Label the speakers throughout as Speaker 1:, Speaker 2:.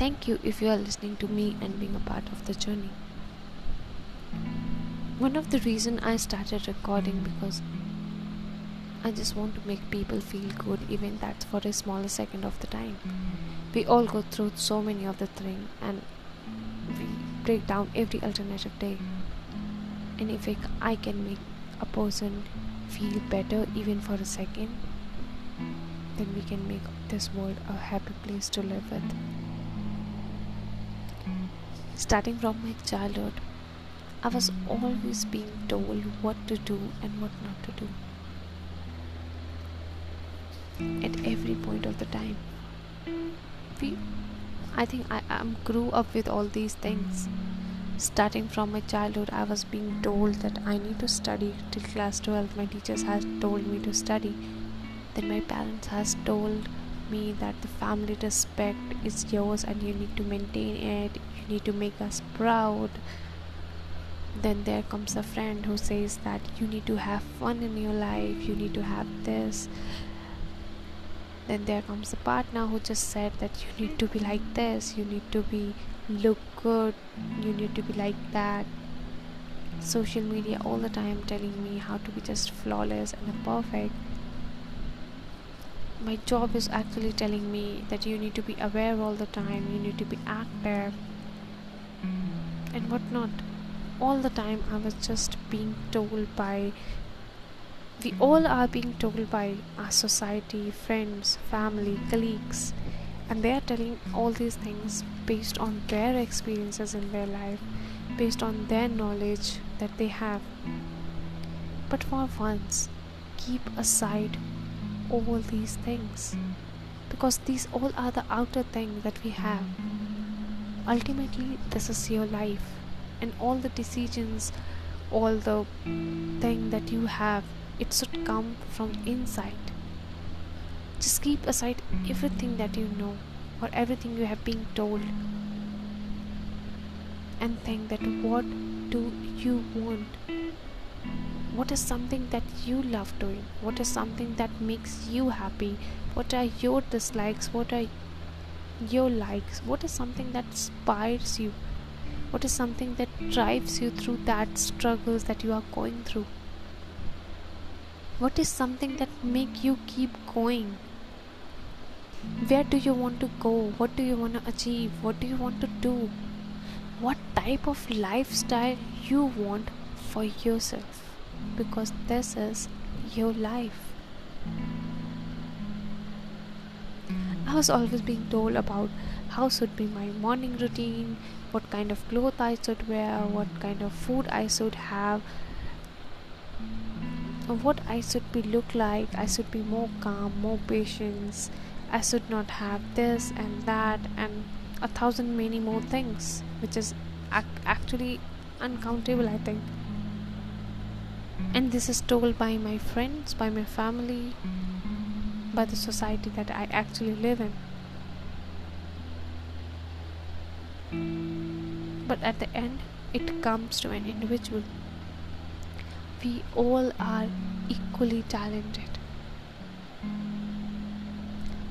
Speaker 1: Thank you if you are listening to me and being a part of the journey. One of the reason I started recording because I just want to make people feel good even that's for a smaller second of the time. We all go through so many of the thing and we break down every alternative day. And if I can make a person feel better even for a second, then we can make this world a happy place to live with. Starting from my childhood, I was always being told what to do and what not to do. At every point of the time. We I think I um, grew up with all these things. Starting from my childhood, I was being told that I need to study till class 12. My teachers has told me to study. Then my parents has told me that the family respect is yours and you need to maintain it. Need to make us proud. Then there comes a friend who says that you need to have fun in your life. You need to have this then there comes a partner who just said that you need to be like this you need to be look good you need to be like that social media all the time telling me how to be just flawless and perfect my job is actually telling me that you need to be aware all the time you need to be active whatnot all the time i was just being told by we mm-hmm. all are being told by our society, friends, family, colleagues, and they are telling all these things based on their experiences in their life, based on their knowledge that they have. But for once, keep aside all these things because these all are the outer things that we have. Ultimately, this is your life, and all the decisions, all the thing that you have it should come from inside. Just keep aside everything that you know or everything you have been told and think that what do you want? What is something that you love doing? What is something that makes you happy? What are your dislikes? What are your likes? What is something that inspires you what is something that drives you through that struggles that you are going through? What is something that make you keep going? Where do you want to go? What do you want to achieve? What do you want to do? What type of lifestyle you want for yourself? Because this is your life. I was always being told about how should be my morning routine, what kind of clothes I should wear, what kind of food I should have, what I should be look like. I should be more calm, more patience. I should not have this and that and a thousand many more things, which is ac- actually uncountable, I think. And this is told by my friends, by my family, by the society that I actually live in. But at the end, it comes to an individual. We all are equally talented.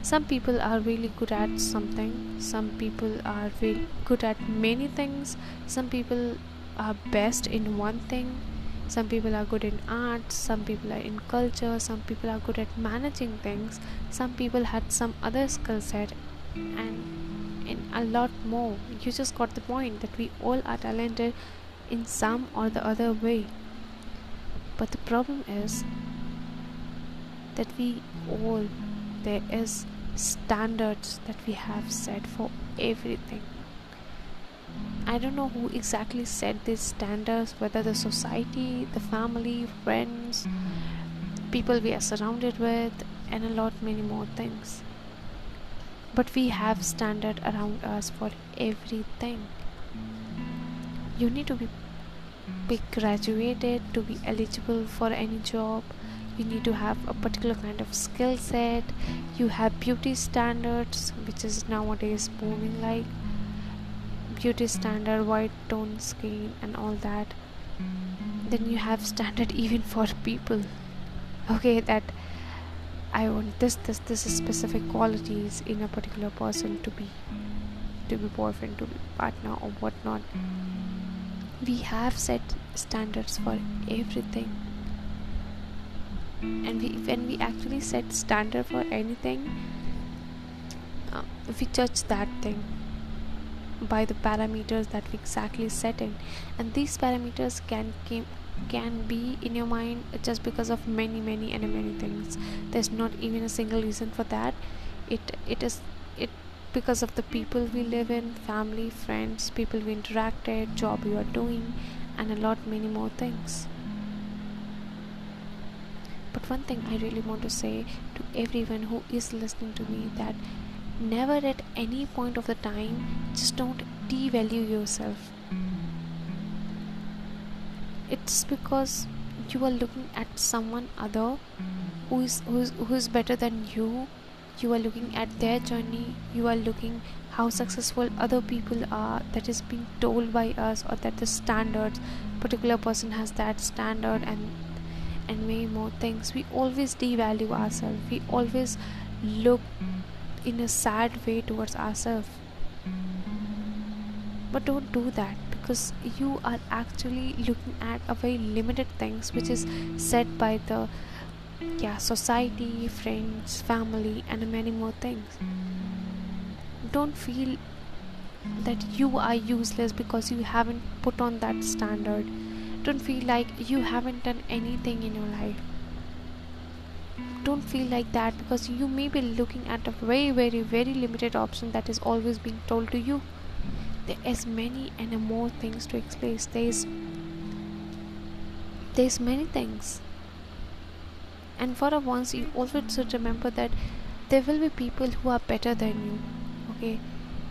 Speaker 1: Some people are really good at something, some people are really good at many things, some people are best in one thing, some people are good in art, some people are in culture, some people are good at managing things, some people had some other skill set, and in a lot more. You just got the point that we all are talented in some or the other way. But the problem is that we all there is standards that we have set for everything. I don't know who exactly set these standards, whether the society, the family, friends, people we are surrounded with, and a lot many more things. But we have standard around us for everything. You need to be be graduated to be eligible for any job. You need to have a particular kind of skill set. You have beauty standards which is nowadays booming like beauty standard white tone skin and all that. Then you have standard even for people. Okay that i want this this this specific qualities in a particular person to be to be boyfriend to be partner or whatnot. We have set standards for everything. And we, when we actually set standard for anything uh, we judge that thing by the parameters that we exactly set in. And these parameters can came, can be in your mind just because of many many and many things. There's not even a single reason for that. It it is it because of the people we live in family friends people we interacted job you are doing and a lot many more things. But one thing i really want to say to everyone who is listening to me that never at any point of the time just don't devalue yourself it's because you are looking at someone other who is who is, who is better than you. You are looking at their journey. You are looking how successful other people are that is being told by us or that the standards particular person has that standard and and many more things. We always devalue ourselves. We always look in a sad way towards ourselves. But don't do that because you are actually looking at a very limited things which is set by the yeah society friends family and many more things. Don't feel that you are useless because you haven't put on that standard. Don't feel like you haven't done anything in your life. Don't feel like that because you may be looking at a very very very limited option that is always being told to you there is many and more things to explain. There's there's many things. And for a once you always should remember that there will be people who are better than you okay?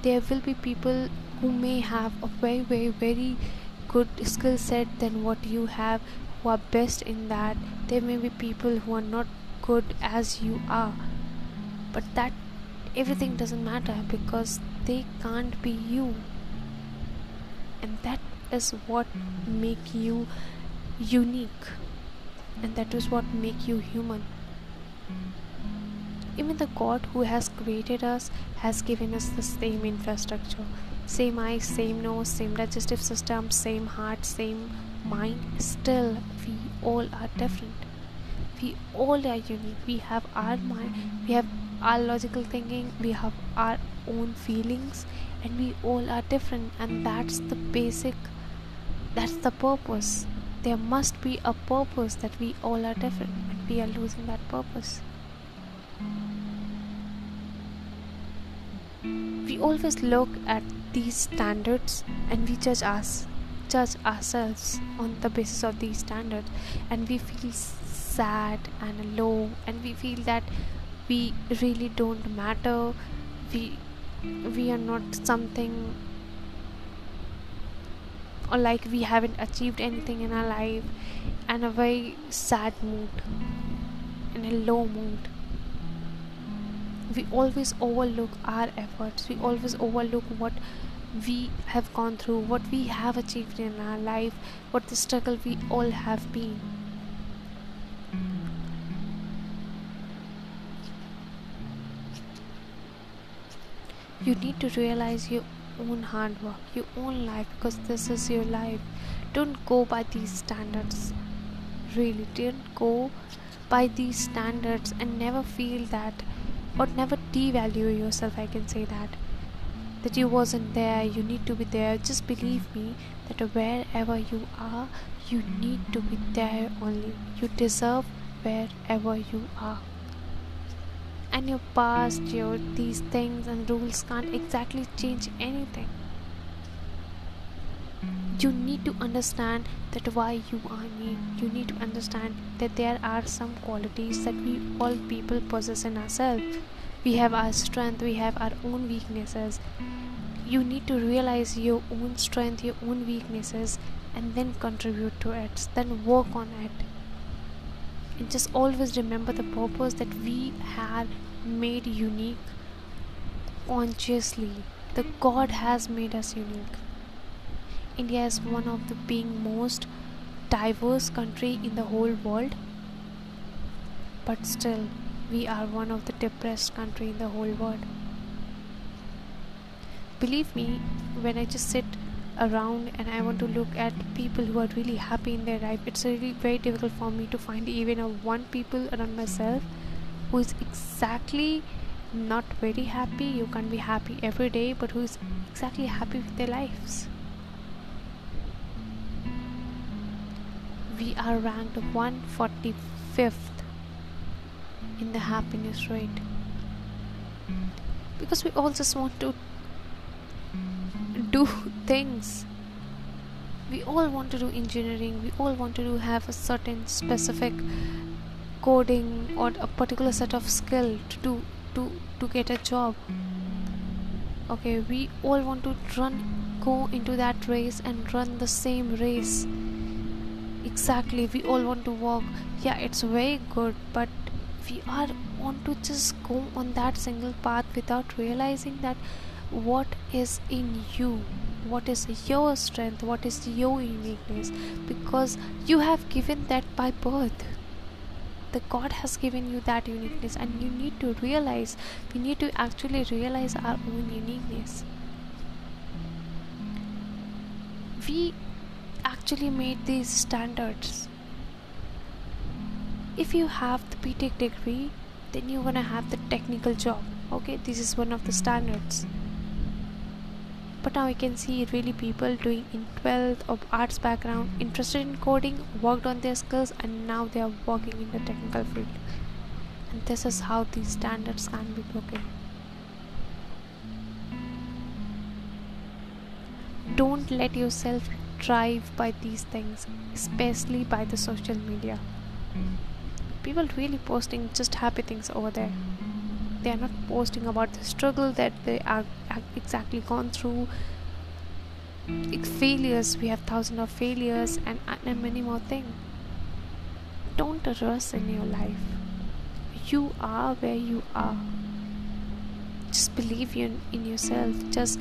Speaker 1: There will be people who may have a very very very good skill set than what you have who are best in that. There may be people who are not good as you are. But that everything doesn't matter because they can't be you and that is what make you unique. And that is what make you human. Even the god who has created us has given us the same infrastructure. Same eyes same nose same digestive system same heart same mind. Still we all are different. We all are unique. We have our mind. We have our logical thinking. We have our own feelings and we all are different and that's the basic that's the purpose. There must be a purpose that we all are different and we are losing that purpose. We always look at these standards and we judge us judge ourselves on the basis of these standards. And we feel sad and low and we feel that we really don't matter. We we are not something or like we haven't achieved anything in our life and a very sad mood and a low mood. We always overlook our efforts. We always overlook what we have gone through what we have achieved in our life what the struggle we all have been you need to realize your own hard work, your own life, because this is your life. Don't go by these standards. Really, don't go by these standards and never feel that or never devalue yourself. I can say that that you wasn't there you need to be there just believe me that wherever you are you need to be there only you deserve wherever you are and your past your these things and rules can't exactly change anything. You need to understand that why you are me you need to understand that there are some qualities that we all people possess in ourselves. We have our strength we have our own weaknesses. You need to realize your own strength your own weaknesses and then contribute to it then work on it and just always remember the purpose that we had made unique consciously. The god has made us unique. India is one of the being most diverse country in the whole world but still we are one of the depressed country in the whole world. Believe me when i just sit around and i want to look at people who are really happy in their life. It's really very difficult for me to find even a one people around myself who is exactly not very happy. You can't be happy every day but who is exactly happy with their lives. We are ranked 145th in the happiness rate. Because we all just want to do things. We all want to do engineering. We all want to do have a certain specific coding or a particular set of skill to do to to get a job. Okay we all want to run go into that race and run the same race. Exactly we all want to walk. Yeah it's very good but we are want to just go on that single path without realizing that what is in you what is your strength what is your uniqueness? Because you have given that by birth. The god has given you that uniqueness and you need to realize we need to actually realize our own uniqueness. We actually made these standards. If you have the btech degree then you're gonna have the technical job. Okay this is one of the standards but now I can see really people doing in 12th of arts background interested in coding worked on their skills and now they are working in the technical field. And this is how these standards can be broken. Don't let yourself drive by these things especially by the social media. People really posting just happy things over there. They are not posting about the struggle that they are exactly gone through failures. We have thousands of failures and, and many more things. Don't rush in your life. You are where you are. Just believe in, in yourself. Just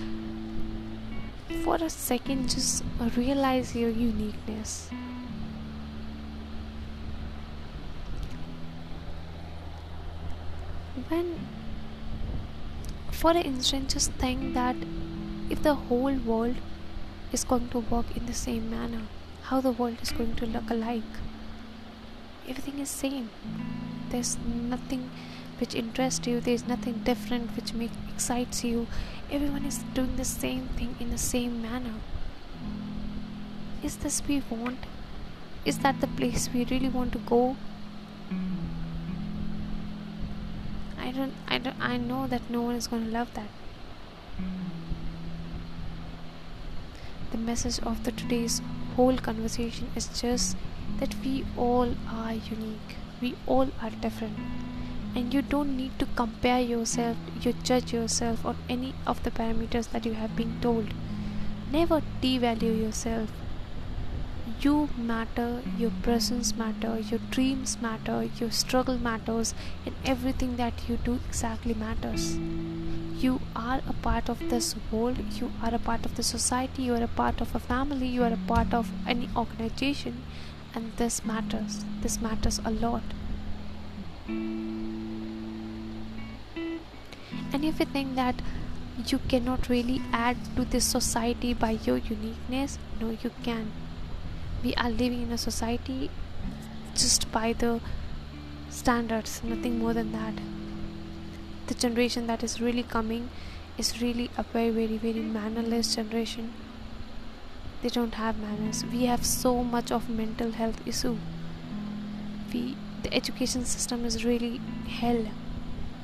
Speaker 1: for a second just realize your uniqueness. When for an instant just think that if the whole world is going to work in the same manner how the world is going to look alike? Everything is same. There's nothing which interests you. There's nothing different which excites you. Everyone is doing the same thing in the same manner. Is this we want? Is that the place we really want to go I don't I don't I know that no one is going to love that. The message of the today's whole conversation is just that we all are unique. We all are different. And you don't need to compare yourself, you judge yourself on any of the parameters that you have been told. Never devalue yourself you matter, your presence matter, your dreams matter, your struggle matters, and everything that you do exactly matters. You are a part of this world, you are a part of the society, you are a part of a family, you are a part of any organization, and this matters. This matters a lot. And if you think that you cannot really add to this society by your uniqueness, no, you can we are living in a society just by the standards nothing more than that. The generation that is really coming is really a very very very mannerless generation. They don't have manners. We have so much of mental health issue. We the education system is really hell.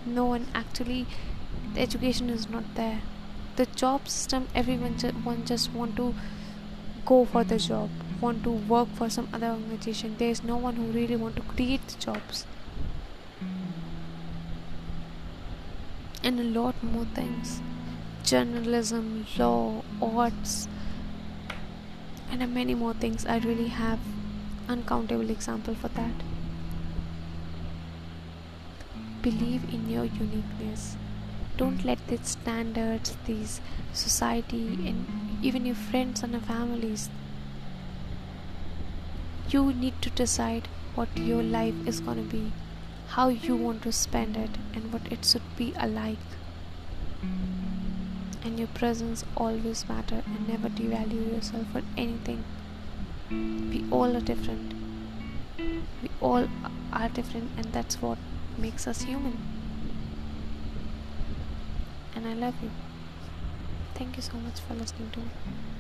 Speaker 1: No one actually the education is not there. The job system everyone ju- one just want to go for the job want to work for some other organization there is no one who really want to create the jobs. And a lot more things. Journalism law arts and many more things. I really have uncountable example for that. Believe in your uniqueness. Don't let these standards these society and even your friends and your families you need to decide what your life is going to be, how you want to spend it, and what it should be alike. and your presence always matter and never devalue yourself for anything. We all are different. We all are different and that's what makes us human. And i love you. Thank you so much for listening to me